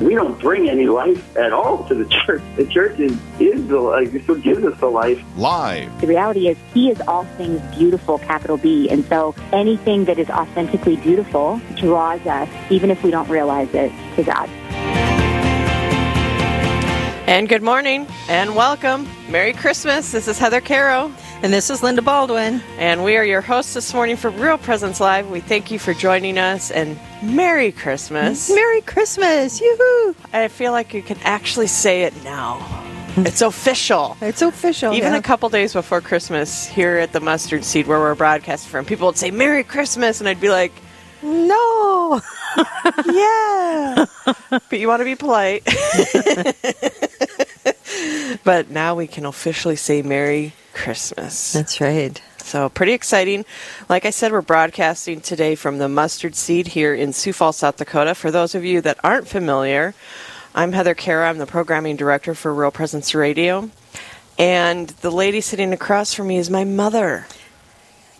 We don't bring any life at all to the church. The church is, is the life. It's what gives us the life. Live. The reality is, He is all things beautiful, capital B. And so anything that is authentically beautiful draws us, even if we don't realize it, to God. And good morning and welcome. Merry Christmas. This is Heather Caro. And this is Linda Baldwin. And we are your hosts this morning for Real Presence Live. We thank you for joining us and Merry Christmas. Merry Christmas. Yoo-hoo. I feel like you can actually say it now. It's official. It's official. Even yeah. a couple days before Christmas, here at the Mustard Seed, where we're broadcasting from, people would say "Merry Christmas," and I'd be like, No. "Yeah," but you want to be polite. but now we can officially say "Merry Christmas." That's right. So pretty exciting. Like I said, we're broadcasting today from the Mustard Seed here in Sioux Falls, South Dakota. For those of you that aren't familiar, I'm Heather Kara. I'm the programming director for Real Presence Radio. And the lady sitting across from me is my mother.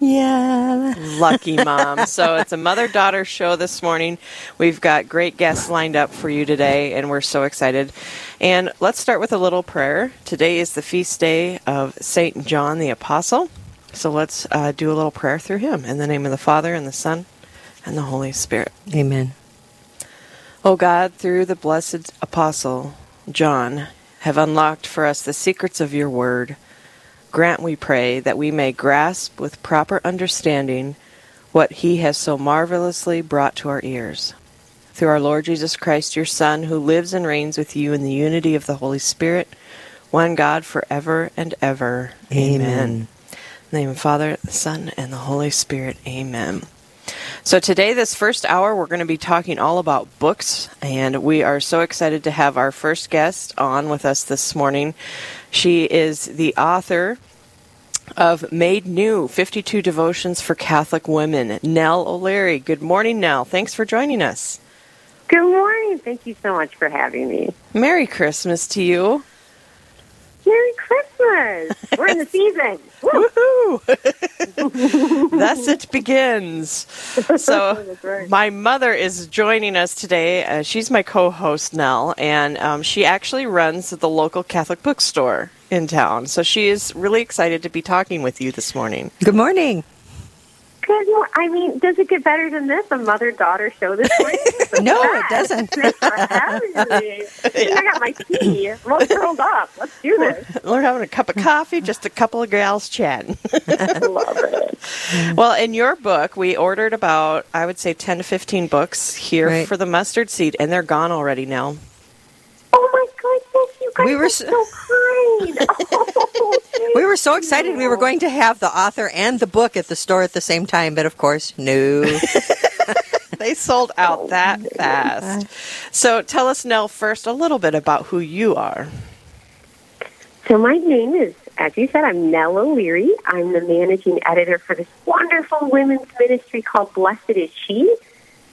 Yeah. Lucky mom. so it's a mother daughter show this morning. We've got great guests lined up for you today, and we're so excited. And let's start with a little prayer. Today is the feast day of St. John the Apostle. So let's uh, do a little prayer through him. In the name of the Father, and the Son, and the Holy Spirit. Amen. O God, through the blessed Apostle John, have unlocked for us the secrets of your word. Grant, we pray, that we may grasp with proper understanding what he has so marvelously brought to our ears. Through our Lord Jesus Christ, your Son, who lives and reigns with you in the unity of the Holy Spirit, one God forever and ever. Amen. In the name of the Father, the Son, and the Holy Spirit. Amen. So today, this first hour, we're going to be talking all about books, and we are so excited to have our first guest on with us this morning. She is the author of Made New 52 Devotions for Catholic Women, Nell O'Leary. Good morning, Nell. Thanks for joining us. Good morning. Thank you so much for having me. Merry Christmas to you. Merry Christmas. We're in the season. Woo. Woohoo! Thus it begins. So, right. my mother is joining us today. Uh, she's my co host, Nell, and um, she actually runs the local Catholic bookstore in town. So, she is really excited to be talking with you this morning. Good morning. Good I mean, does it get better than this? A mother-daughter show this morning? No, it doesn't. Thanks for having me. I got my tea. I'm all curled up. Let's do this. We're having a cup of coffee, just a couple of gals chatting. Love it. Mm. well, in your book, we ordered about, I would say, 10 to 15 books here Right. for the mustard seed, and they're gone already now. Oh my goodness, you guys We were are s- so kind. Oh, thank We were so excited we were going to have the author and the book at the store at the same time, but of course, no. They sold out oh, that fast. So tell us, Nell, first a little bit about who you are. So my name is, as you said, I'm Nell O'Leary. I'm the managing editor for this wonderful women's ministry called Blessed is She,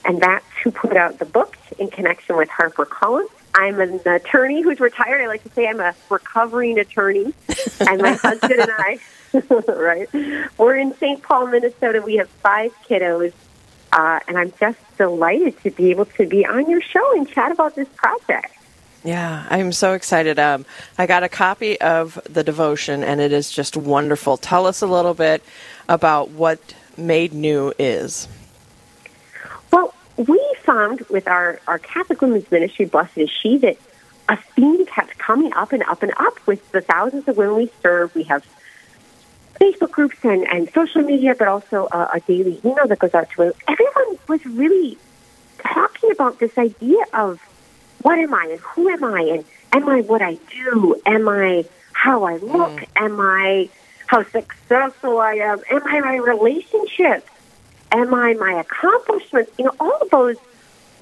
and that's who put out the books in connection with HarperCollins. I'm an attorney who's retired. I like to say I'm a recovering attorney, and my husband and I, right, we're in St. Paul, Minnesota. We have five kiddos, uh, and I'm just delighted to be able to be on your show and chat about this project. Yeah, I'm so excited. Um, I got a copy of the devotion, and it is just wonderful. Tell us a little bit about what Made New is. Well, we with our, our Catholic Women's Ministry, Blessed is She, that a theme kept coming up and up and up with the thousands of women we serve. We have Facebook groups and, and social media, but also a, a daily email that goes out to women. Everyone was really talking about this idea of what am I and who am I and am I what I do? Am I how I look? Mm. Am I how successful I am? Am I my relationships? Am I my accomplishments? You know, all of those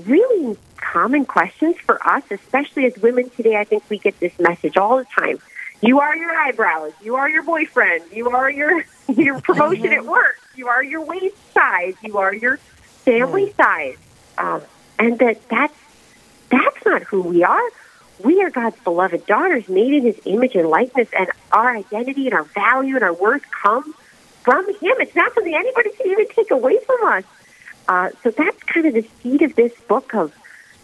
really common questions for us, especially as women today. I think we get this message all the time. You are your eyebrows. You are your boyfriend. You are your your promotion at work. You are your waist size. You are your family size. Um, and that that's that's not who we are. We are God's beloved daughters, made in His image and likeness, and our identity and our value and our worth come from Him. It's not something anybody can even take away from us. Uh, so that's kind of the seed of this book of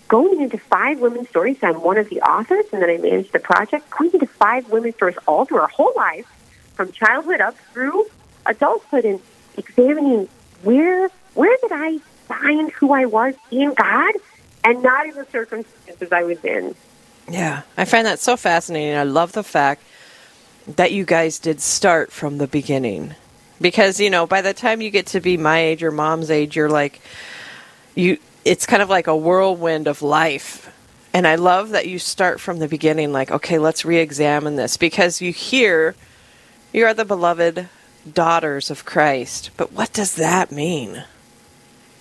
going into five women's stories. I'm one of the authors, and then I manage the project, going into five women's stories all through our whole life, from childhood up through adulthood, and examining where where did I find who I was in God and not in the circumstances I was in. Yeah, I find that so fascinating. I love the fact that you guys did start from the beginning. Because, you know, by the time you get to be my age or mom's age, you're like you it's kind of like a whirlwind of life. And I love that you start from the beginning like, okay, let's re-examine this because you hear you are the beloved daughters of Christ. But what does that mean?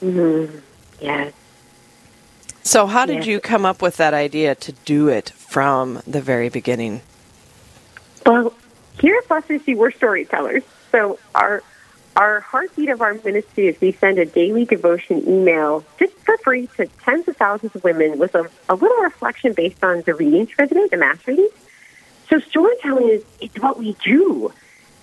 Mm-hmm. Yes. So, how did Yes. you come up with that idea to do it from the very beginning? Well, here at Blessed Sea, we're storytellers. So our our heartbeat of our ministry is we send a daily devotion email just for free to tens of thousands of women with a, a little reflection based on the readings for the day, the mass readings. So storytelling is it's what we do.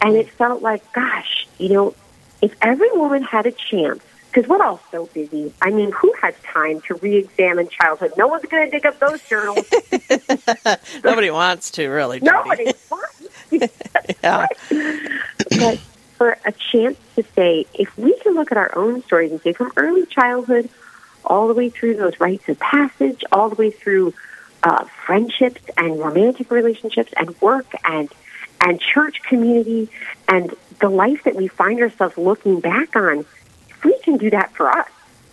And it felt like, gosh, you know, if every woman had a chance, because we're all so busy. I mean, who has time to re-examine childhood? No one's going to dig up those journals. Nobody wants to, really. Jody. Nobody wants. Yeah. But for a chance to say, if we can look at our own stories and say from early childhood all the way through those rites of passage, all the way through uh, friendships and romantic relationships and work and and church community and the life that we find ourselves looking back on, if we can do that for us,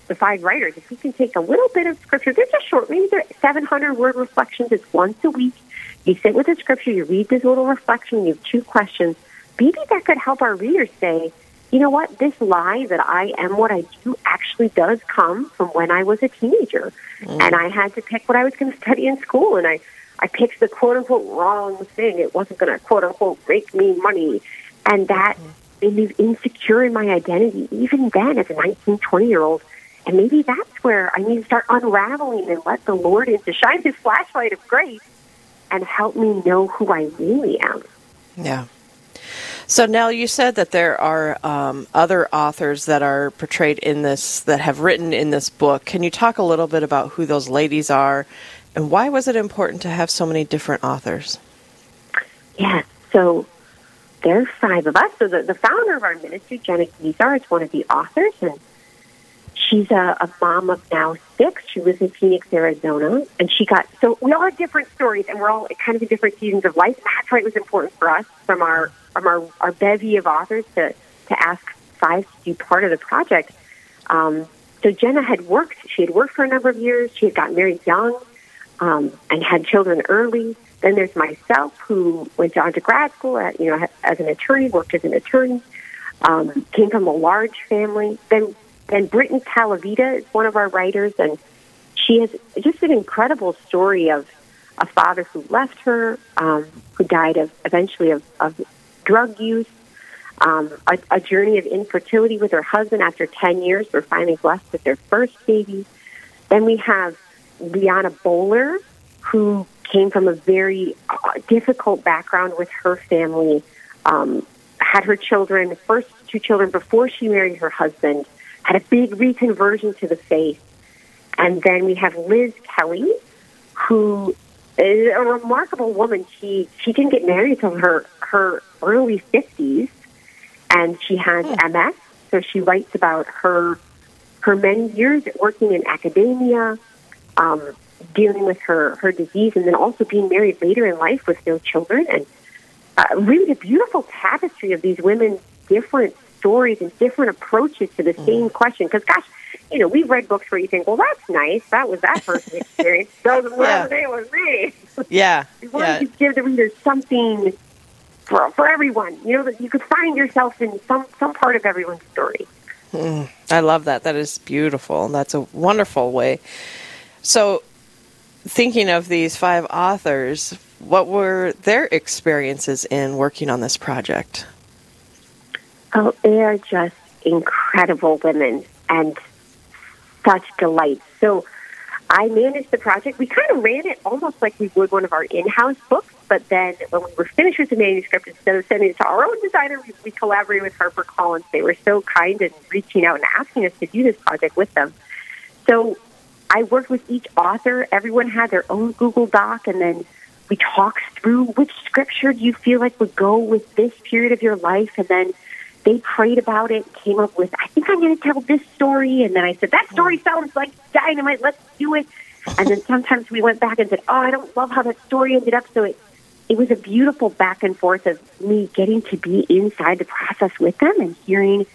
the five writers, if we can take a little bit of scripture, they're just short, maybe they're 700 word reflections, it's once a week. You sit with the scripture, you read this little reflection, you have two questions. Maybe that could help our readers say, you know what, this lie that I am what I do actually does come from when I was a teenager. Mm. And I had to pick what I was going to study in school. And I, I picked the quote unquote wrong thing. It wasn't going to quote unquote make me money. And that mm-hmm. made me insecure in my identity, even then as a 19, 20 year old. And maybe that's where I need to start unraveling and let the Lord in to shine his flashlight of grace and help me know who I really am. Yeah. So, Nell, you said that there are um, other authors that are portrayed in this, that have written in this book. Can you talk a little bit about who those ladies are and why was it important to have so many different authors? Yeah, so there are five of us. So the, the founder of our ministry, Jenna Guizar, is one of the authors, and she's a, a mom of now six. She lives in Phoenix, Arizona, and she got so we all have different stories, and we're all kind of in different seasons of life. That's why it was important for us from our from our, our bevy of authors to to ask five to be part of the project. Um, so Jenna had worked. She had worked for a number of years. She had got married young um, and had children early. Then there's myself, who went on to grad school, at, you know, as an attorney, worked as an attorney, um, came from a large family. Then, then Britton Calavita is one of our writers, and she has just an incredible story of a father who left her, um, who died of eventually of, of drug use, um, a, a journey of infertility with her husband after 10 years. They're finally blessed with their first baby. Then we have Liana Bowler, who came from a very uh, difficult background with her family, um, had her children, first two children before she married her husband, had a big reconversion to the faith. And then we have Liz Kelly, who is a remarkable woman. She she didn't get married until her her early fifties, and she has MS. So she writes about her her many years working in academia, um, dealing with her her disease, and then also being married later in life with no children, and uh, really a beautiful tapestry of these women's different stories and different approaches to the mm-hmm. same question. Because gosh, you know, we've read books where you think, well, that's nice. That was that person's experience. Doesn't Yeah. resonate with me. Yeah. you want yeah. to give the reader something for for everyone. You know that you could find yourself in some some part of everyone's story. Hmm. I love that. That is beautiful. That's a wonderful way. So, thinking of these five authors, what were their experiences in working on this project? Oh, they are just incredible women and such delights. So, I managed the project. We kind of ran it almost like we would one of our in-house books, but then when we were finished with the manuscript, instead of sending it to our own designer, we, we collaborated with HarperCollins. They were so kind in reaching out and asking us to do this project with them. So I worked with each author. Everyone had their own Google Doc, and then we talked through which scripture do you feel like would go with this period of your life, and then they prayed about it, came up with, I think I'm going to tell this story, and then I said that story sounds like dynamite. Let's do it. And then sometimes we went back and said, oh, I don't love how that story ended up. So it it was a beautiful back and forth of me getting to be inside the process with them and hearing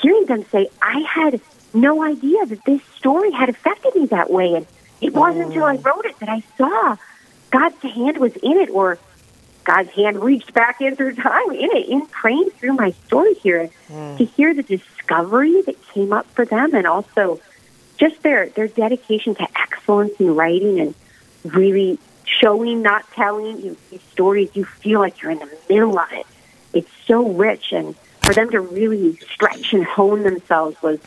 hearing them say, I had no idea that this story had affected me that way. And it wasn't until I oh. wrote it that I saw God's hand was in it or God's hand reached back in through time in it, in praying through my story here. Mm. To hear the discovery that came up for them and also just their, their dedication to excellence in writing and really showing, not telling you these stories, you feel like you're in the middle of it. It's so rich, and for them to really stretch and hone themselves was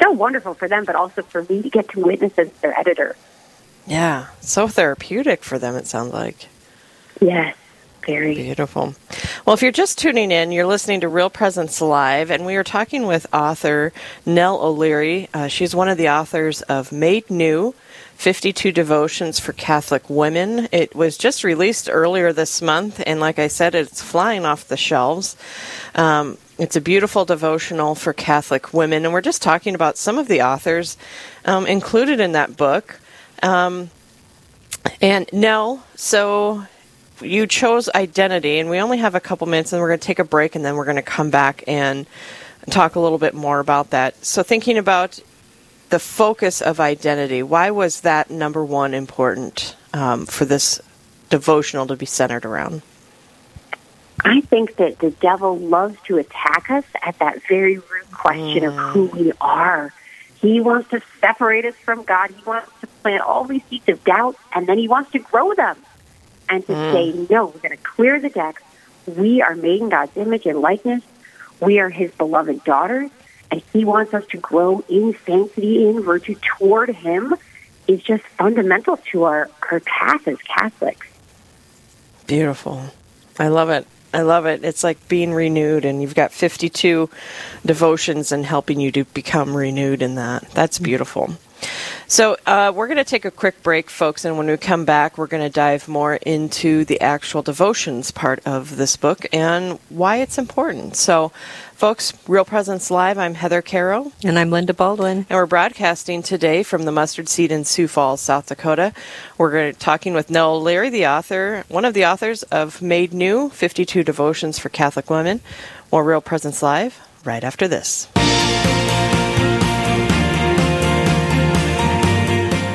so wonderful for them, but also for me to get to witness as their editor. Yeah, so therapeutic for them, it sounds like. Yes, very. Beautiful. Well, if you're just tuning in, you're listening to Real Presence Live, and we are talking with author Nell O'Leary. Uh, she's one of the authors of Made New 52 Devotions for Catholic Women. It was just released earlier this month, and like I said, it's flying off the shelves. Um, it's a beautiful devotional for Catholic women, and we're just talking about some of the authors um, included in that book. Um, and Nell, so you chose identity, and we only have a couple minutes, and we're going to take a break, and then we're going to come back and talk a little bit more about that. So, thinking about the focus of identity, why was that number one important um, for this devotional to be centered around? I think that the devil loves to attack us at that very root question mm. of who we are. He wants to separate us from God. He wants to plant all these seeds of doubt, and then he wants to grow them and to mm. say, no, we're going to clear the decks. We are made in God's image and likeness. We are his beloved daughters, and he wants us to grow in sanctity, in virtue toward him is just fundamental to our, our path as Catholics. Beautiful. I love it. I love it. It's like being renewed, and you've got 52 devotions and helping you to become renewed in that. That's beautiful. So, uh, we're going to take a quick break, folks, and when we come back, we're going to dive more into the actual devotions part of this book and why it's important. So, folks, Real Presence Live, I'm Heather Carroll. And I'm Linda Baldwin. And we're broadcasting today from the Mustard Seed in Sioux Falls, South Dakota. We're talking with Nell O'Leary, the author, one of the authors of Made New 52 Devotions for Catholic Women. More Real Presence Live right after this.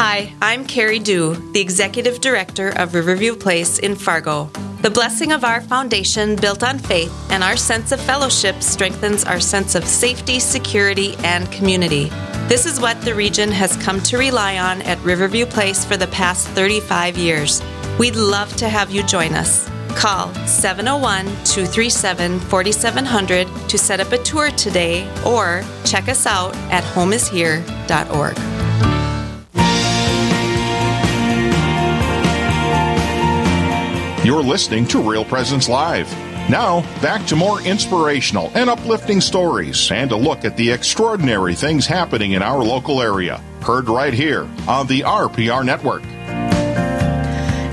Hi, I'm Carrie Dew, the Executive Director of Riverview Place in Fargo. The blessing of our foundation, built on faith, and our sense of fellowship strengthens our sense of safety, security, and community. This is what the region has come to rely on at Riverview Place for the past 35 years. We'd love to have you join us. Call 701 237 4700 to set up a tour today or check us out at homeishere.org. You're listening to Real Presence Live. Now, back to more inspirational and uplifting stories and a look at the extraordinary things happening in our local area. Heard right here on the RPR Network.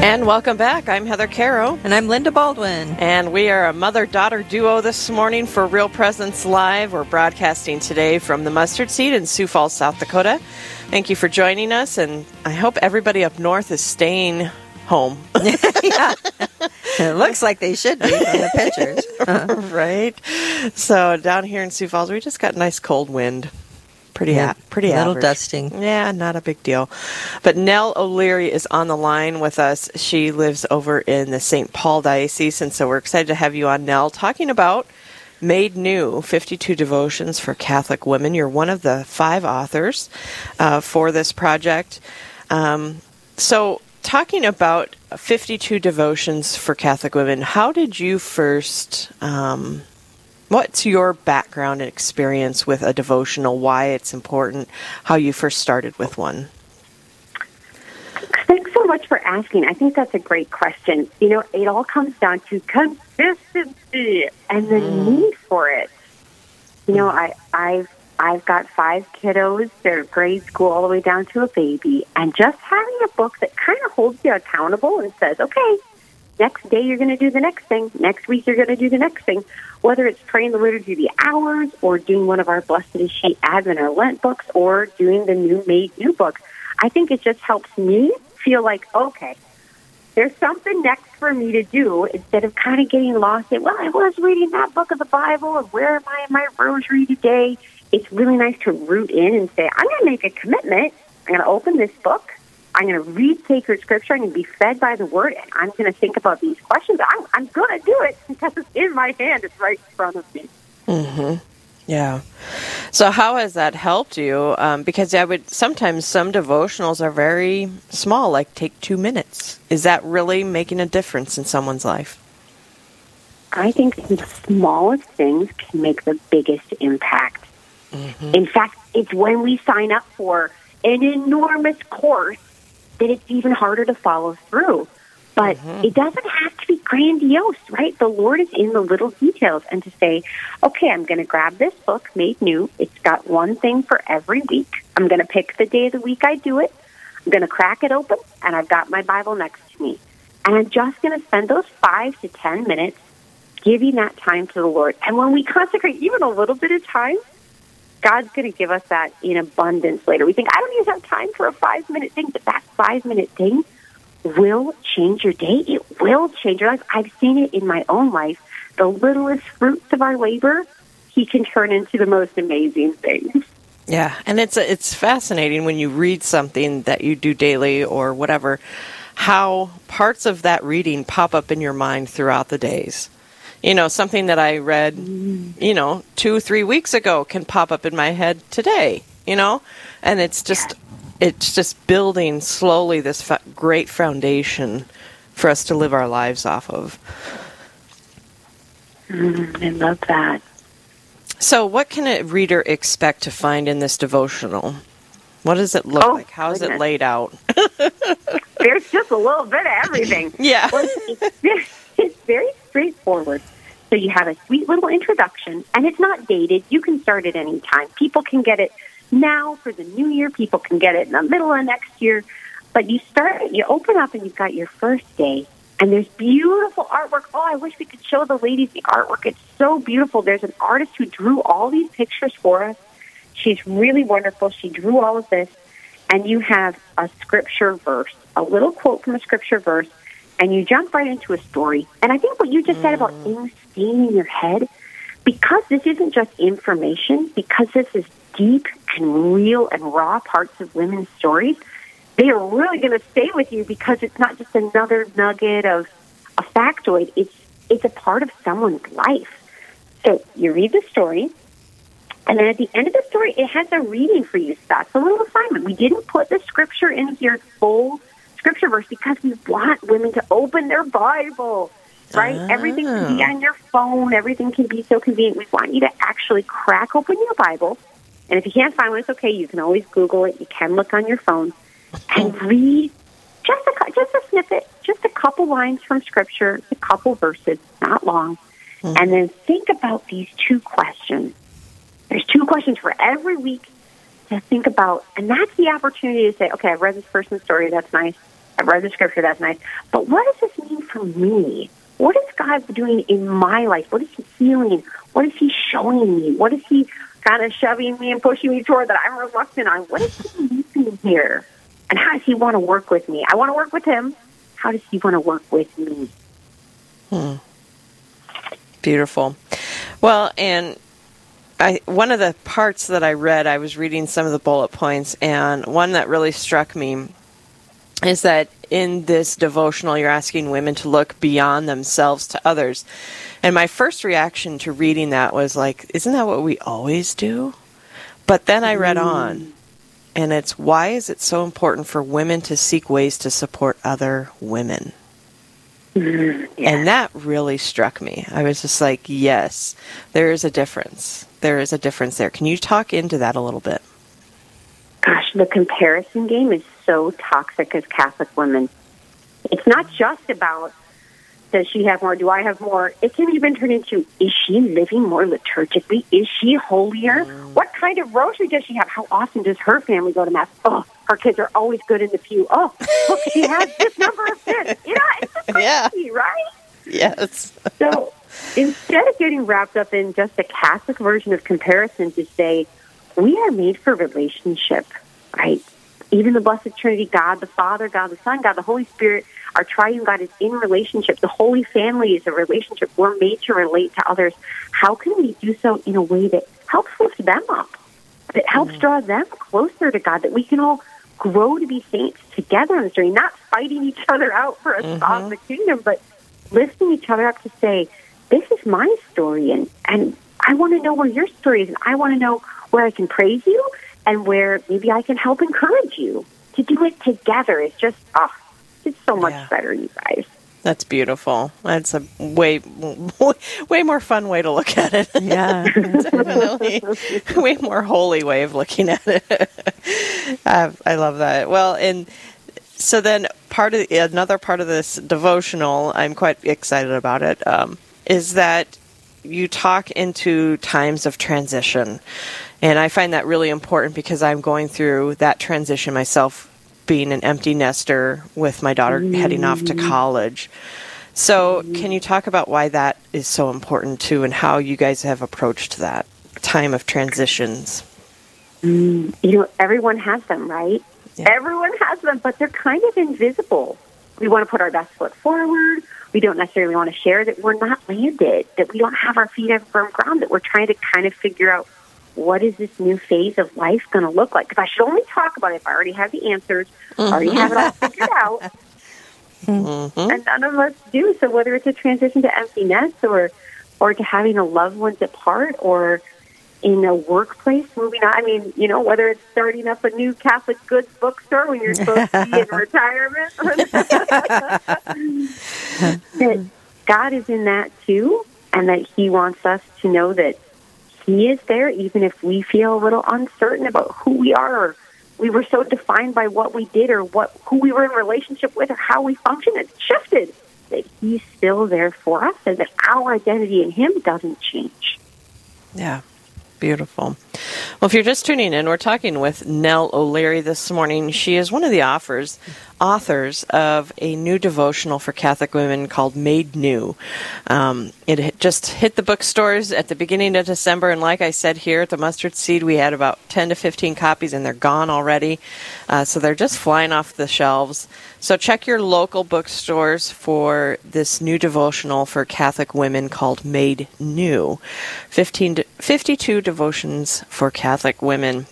And welcome back. I'm Heather Caro. And I'm Linda Baldwin. And we are a mother daughter duo this morning for Real Presence Live. We're broadcasting today from the Mustard Seed in Sioux Falls, South Dakota. Thank you for joining us, and I hope everybody up north is staying home. yeah. It looks like they should be from the pictures. right? So down here in Sioux Falls, we just got nice cold wind. Pretty, Yeah, a- pretty little average. dusting. Yeah, not a big deal. But Nell O'Leary is on the line with us. She lives over in the St. Paul Diocese, and so we're excited to have you on, Nell, talking about Made New 52 Devotions for Catholic Women. You're one of the five authors uh, for this project. Um, so, talking about 52 devotions for Catholic women, how did you first? Um, what's your background and experience with a devotional? Why it's important? How you first started with one? Thanks so much for asking. I think that's a great question. You know, it all comes down to consistency and the need for it. You know, I, I've I've got five kiddos. They're grade school all the way down to a baby, and just having a book that holds you accountable and says, "Okay, next day you're going to do the next thing. Next week you're going to do the next thing." Whether it's praying the liturgy the hours, or doing one of our Blessed is She Advent or Lent books, or doing the new Made New book, I think it just helps me feel like, okay, there's something next for me to do instead of kind of getting lost in, well, I was reading that book of the Bible, and where am I in my rosary today? It's really nice to root in and say, I'm going to make a commitment. I'm going to open this book. I'm going to read sacred scripture. I'm going to be fed by the word, and I'm going to think about these questions. I'm, I'm going to do it because it's in my hand. It's right in front of me. Mm-hmm. Yeah. So how has that helped you? Um, because I would sometimes some devotionals are very small, like take two minutes. Is that really making a difference in someone's life? I think the smallest things can make the biggest impact. In fact, it's when we sign up for an enormous course that it's even harder to follow through. But mm-hmm. it doesn't have to be grandiose, right? The Lord is in the little details. And to say, okay, I'm going to grab this book, Made New. It's got one thing for every week. I'm going to pick the day of the week I do it. I'm going to crack it open, and I've got my Bible next to me. And I'm just going to spend those five to ten minutes giving that time to the Lord. And when we consecrate even a little bit of time, God's going to give us that in abundance later. We think, I don't even have time for a five minute thing, but that five minute thing will change your day. It will change your life. I've seen it in my own life. The littlest fruits of our labor, He can turn into the most amazing things. Yeah, and it's it's fascinating when you read something that you do daily or whatever, how parts of that reading pop up in your mind throughout the days. You know, something that I read, you know, two three weeks ago can pop up in my head today. You know, and it's just it's just building slowly this fa- great foundation for us to live our lives off of. Mm, I love that. So, what can a reader expect to find in this devotional? What does it look Oh, like? How is it laid out? There's just a little bit of everything. Yeah. Well, it's, it's very straightforward. So you have a sweet little introduction, and it's not dated. You can start at any time. People can get it now for the new year. People can get it in the middle of next year. But you start, you open up, and you've got your first day, and there's beautiful artwork. Oh, I wish we could show the ladies the artwork. It's so beautiful. There's an artist who drew all these pictures for us. She's really wonderful. She drew all of this. And you have a scripture verse, a little quote from a scripture verse, and you jump right into a story. And I think what you just said about mm. things staying in your head, because this isn't just information, because this is deep and real and raw parts of women's stories, they are really going to stay with you because it's not just another nugget of a factoid. It's it's a part of someone's life. So you read the story, and then at the end of the story, it has a reading for you. So that's a little assignment. We didn't put the scripture in here full scripture verse because we want women to open their Bible. Right? Oh. Everything can be on your phone. Everything can be so convenient. We want you to actually crack open your Bible. And if you can't find one, it's okay. You can always Google it. You can look on your phone and oh. read just a just a snippet, just a couple lines from Scripture, a couple verses, not long, hmm. and then think about these two questions. There's two questions for every week to think about, and that's the opportunity to say, okay, I've read this person's story, that's nice. I've read the Scripture, that's nice. But what does this mean for me? What is God doing in my life? What is He healing? What is He showing me? What is He kind of shoving me and pushing me toward that I'm reluctant on? What is He leading here? And how does He want to work with me? I want to work with Him. How does He want to work with me? Hmm. Beautiful. Well, and I one of the parts that I read, I was reading some of the bullet points, and one that really struck me is that in this devotional, you're asking women to look beyond themselves to others. And my first reaction to reading that was like, isn't that what we always do? But then I read mm. on, and it's why is it so important for women to seek ways to support other women? Mm-hmm. And that really struck me. I was just like, yes, there is a difference. There is a difference there. Can you talk into that a little bit? The comparison game is so toxic as Catholic women. It's not just about does she have more, do I have more? It can even turn into is she living more liturgically? Is she holier? What kind of rosary does she have? How often does her family go to Mass? Oh, her kids are always good in the pew. Oh, look, she has this number of kids. You know, it's crazy, right? Yes. So instead of getting wrapped up in just a Catholic version of comparison, to say we are made for relationship, right? Even the Blessed Trinity, God the Father, God the Son, God the Holy Spirit, our triune God is in relationship. The Holy Family is a relationship. We're made to relate to others. How can we do so in a way that helps lift them up, that helps draw them closer to God, that we can all grow to be saints together on this journey, not fighting each other out for a spot in mm-hmm. the kingdom, but lifting each other up to say, this is my story, and, and I want to know where your story is, and I want to know where I can praise you and where maybe I can help encourage you. To do it together is just, oh, it's so much better, you guys. That's beautiful. That's a way, way more fun way to look at it. Yeah, definitely. way more holy way of looking at it. I, I love that. Well, and so then part of another part of this devotional, I'm quite excited about it. Um, is that you talk into times of transition, and I find that really important because I'm going through that transition myself being an empty nester with my daughter heading off to college. So, can you talk about why that is so important too, and how you guys have approached that time of transitions? Mm, you know, everyone has them, right? Everyone has them, but they're kind of invisible. We want to put our best foot forward. We don't necessarily want to share that we're not landed, that we don't have our feet on firm ground, that we're trying to kind of figure out what is this new phase of life going to look like? Because I should only talk about it if I already have the answers, already have it all mm-hmm. figured out. Mm-hmm. And none of us do. So whether it's a transition to emptiness or or to having a loved one depart or in a workplace moving on. I mean, you know, whether it's starting up a new Catholic goods bookstore when you're supposed to be in retirement. that God is in that too and that he wants us to know that he is there even if we feel a little uncertain about who we are we were so defined by what we did or what who we were in relationship with or how we function it's shifted that he's still there for us and that our identity in him doesn't change Yeah. Beautiful. Well, if you're just tuning in, we're talking with Nell O'Leary this morning. She is one of the authors authors of a new devotional for Catholic women called Made New. Um, it just hit the bookstores at the beginning of December, and like I said here at the Mustard Seed, we had about 10 to 15 copies, and they're gone already. Uh, so they're just flying off the shelves. So check your local bookstores for this new devotional for Catholic women called Made New. 15 to, 52 devotions for Catholic women.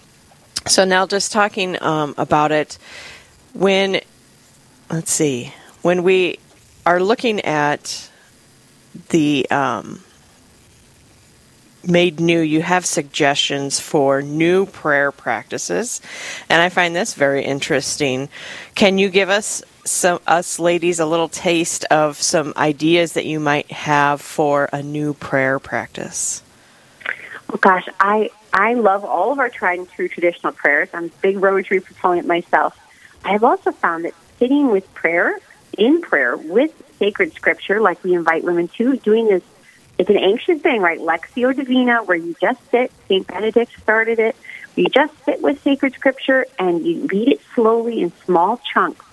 So now just talking um, about it, when let's see when we are looking at the um, made new you have suggestions for new prayer practices and i find this very interesting can you give us some us ladies a little taste of some ideas that you might have for a new prayer practice Oh gosh, I I love all of our tried and true traditional prayers. I'm a big rosary proponent myself. I've also found that sitting with prayer, in prayer, with sacred scripture, like we invite women to, doing this, it's an anxious thing, right? Lectio Divina, where you just sit. St. Benedict started it. You just sit with sacred scripture and you read it slowly in small chunks.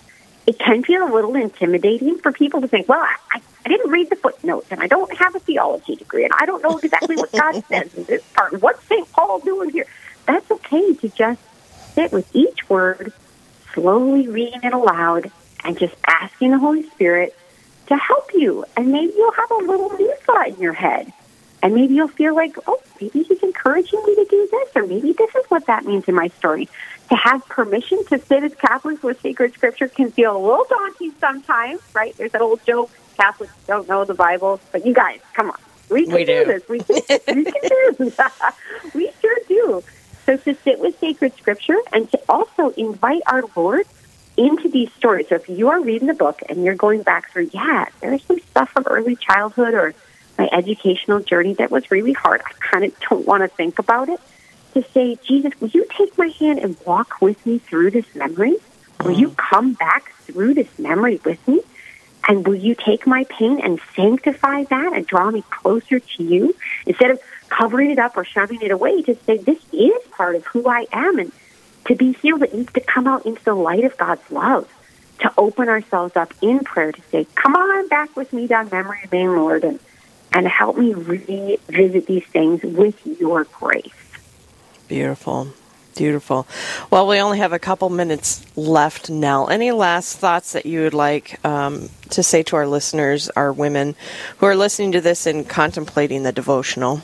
It can feel a little intimidating for people to think, well, I, I didn't read the footnotes and I don't have a theology degree and I don't know exactly what God says in this part. What's St. Paul doing here? That's okay to just sit with each word, slowly reading it aloud, and just asking the Holy Spirit to help you. And maybe you'll have a little new thought in your head. And maybe you'll feel like, oh, maybe he's encouraging me to do this, or maybe this is what that means in my story. To have permission to sit as Catholics with sacred scripture can feel a little daunting sometimes, right? There's that old joke Catholics don't know the Bible, but you guys, come on. We can We do. do. this. We can, we can do this. we sure do. So to sit sacred scripture and to also invite our Lord into these stories. So if you are reading the book and you're going back through, yeah, there's some stuff from early childhood or my educational journey that was really hard. I kind of don't want to think about it. To say, Jesus, will you take my hand and walk with me through this memory? Will you mm-hmm. come back through this memory with me? And will you take my pain and sanctify that and draw me closer to you? Instead of covering it up or shoving it away, to say, this is part of who I am. And to be healed, it needs to come out into the light of God's love. To open ourselves up in prayer to say, come on back with me down memory lane, Lord, and, and help me revisit these things with your grace. Beautiful. Beautiful. Well, we only have a couple minutes left, Nell. Any last thoughts that you would like um, to say to our listeners, our women who are listening to this and contemplating the devotional?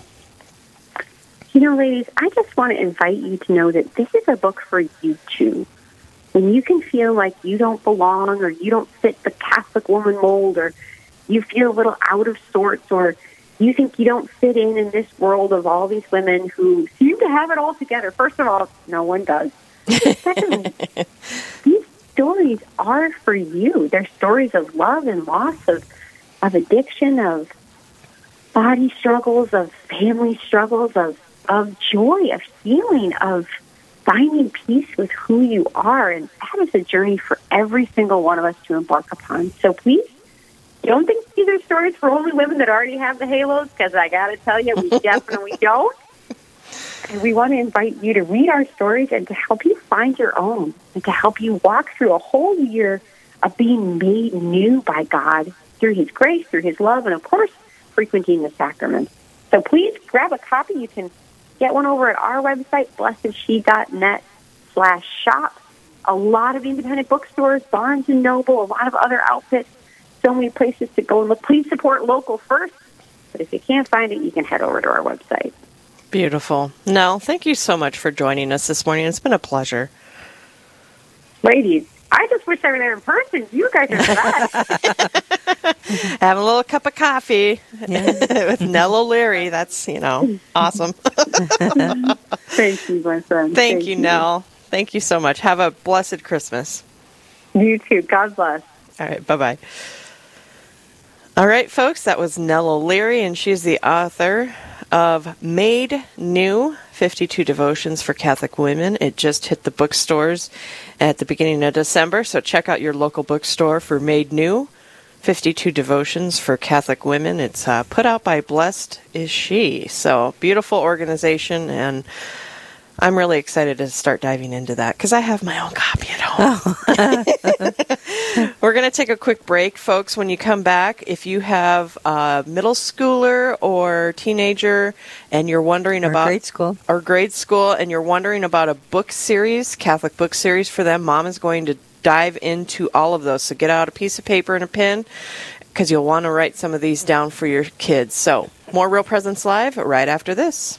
You know, ladies, I just want to invite you to know that this is a book for you too. When you can feel like you don't belong or you don't fit the Catholic woman mold or you feel a little out of sorts or you think you don't fit in in this world of all these women who seem to have it all together. First of all, no one does. Secondly, these stories are for you. They're stories of love and loss, of, of addiction, of body struggles, of family struggles, of, of joy, of healing, of finding peace with who you are. And that is a journey for every single one of us to embark upon. So please don't think these are stories for only women that already have the halos, because I got to tell you, we definitely don't. And we want to invite you to read our stories and to help you find your own and to help you walk through a whole year of being made new by God through His grace, through His love, and of course, frequenting the sacraments. So please grab a copy. You can get one over at our website, blessedshe.net slash shop. A lot of independent bookstores, Barnes & Noble, a lot of other outfits so many places to go and look. Please support local first, but if you can't find it, you can head over to our website. Beautiful. Nell, thank you so much for joining us this morning. It's been a pleasure. Ladies, I just wish I were there in person. You guys are the best. Have a little cup of coffee with Nell O'Leary. That's, you know, awesome. Thank you, my friend. Thank, you, Nell. Thank you so much. Have a blessed Christmas. You too. God bless. All right. Bye bye. All right, folks, that was Nell O'Leary, and she's the author of Made New 52 Devotions for Catholic Women. It just hit the bookstores at the beginning of December, so check out your local bookstore for Made New 52 Devotions for Catholic Women. It's uh, put out by Blessed Is She. So, beautiful organization, and I'm really excited to start diving into that because I have my own copy at home. Oh. We're going to take a quick break, folks. When you come back, if you have a middle schooler or teenager and you're wondering Or about grade school. or grade school and you're wondering about a book series, Catholic book series for them, mom is going to dive into all of those. So get out a piece of paper and a pen because you'll want to write some of these down for your kids. So, more Real Presence Live right after this.